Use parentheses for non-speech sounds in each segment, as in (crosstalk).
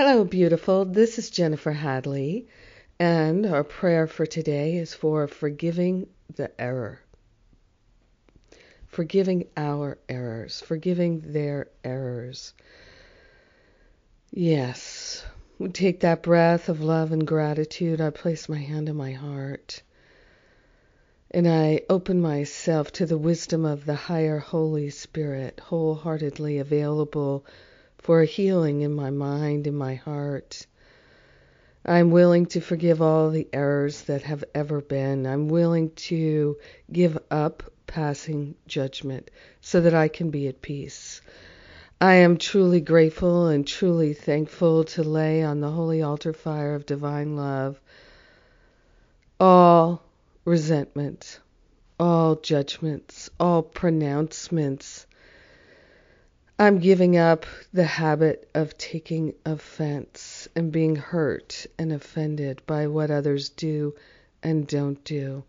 Hello, beautiful. This is Jennifer Hadley, and our prayer for today is for forgiving the error. Forgiving our errors, forgiving their errors. Yes, we take that breath of love and gratitude. I place my hand on my heart. And I open myself to the wisdom of the higher Holy Spirit, wholeheartedly available for a healing in my mind, in my heart. I'm willing to forgive all the errors that have ever been. I'm willing to give up passing judgment so that I can be at peace. I am truly grateful and truly thankful to lay on the holy altar fire of divine love all resentment, all judgments, all pronouncements. I'm giving up the habit of taking offense and being hurt and offended by what others do and don't do.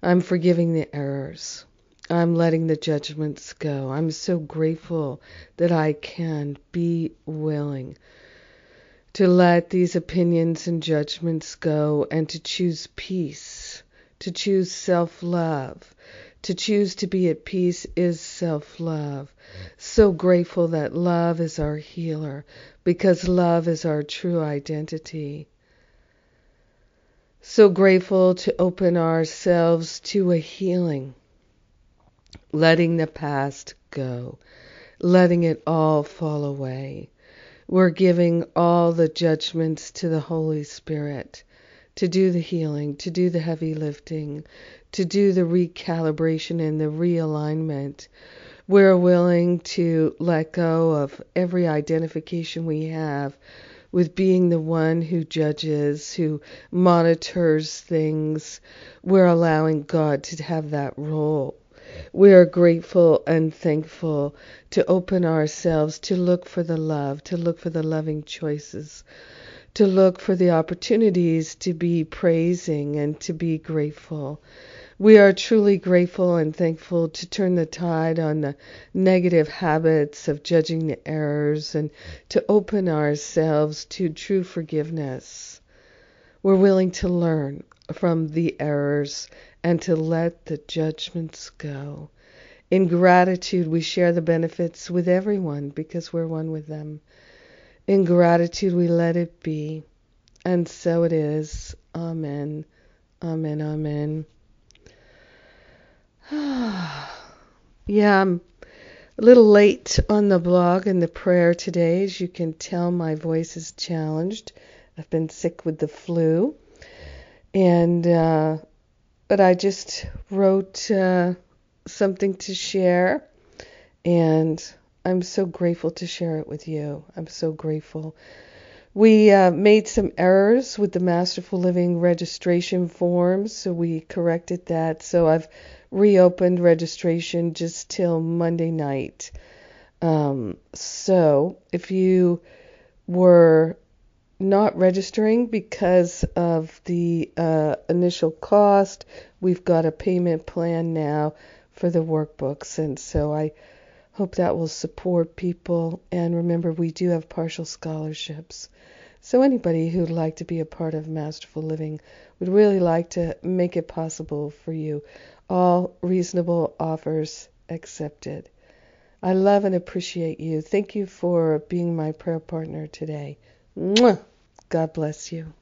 I'm forgiving the errors. I'm letting the judgments go. I'm so grateful that I can be willing to let these opinions and judgments go and to choose peace, to choose self love. To choose to be at peace is self love. So grateful that love is our healer because love is our true identity. So grateful to open ourselves to a healing letting the past go, letting it all fall away. We're giving all the judgments to the Holy Spirit to do the healing, to do the heavy lifting, to do the recalibration and the realignment. We're willing to let go of every identification we have with being the one who judges, who monitors things. We're allowing God to have that role we are grateful and thankful to open ourselves to look for the love, to look for the loving choices, to look for the opportunities to be praising and to be grateful. We are truly grateful and thankful to turn the tide on the negative habits of judging the errors and to open ourselves to true forgiveness. We're willing to learn from the errors and to let the judgments go. In gratitude, we share the benefits with everyone because we're one with them. In gratitude, we let it be. And so it is. Amen. Amen. Amen. (sighs) yeah, I'm a little late on the blog and the prayer today. As you can tell, my voice is challenged. I've been sick with the flu. And uh, but I just wrote uh, something to share, and I'm so grateful to share it with you. I'm so grateful. We uh, made some errors with the Masterful Living registration forms, so we corrected that. So I've reopened registration just till Monday night. Um, so if you were not registering because of the uh, initial cost. We've got a payment plan now for the workbooks, and so I hope that will support people. And remember, we do have partial scholarships. So anybody who'd like to be a part of Masterful Living would really like to make it possible for you. All reasonable offers accepted. I love and appreciate you. Thank you for being my prayer partner today. Mwah! God bless you.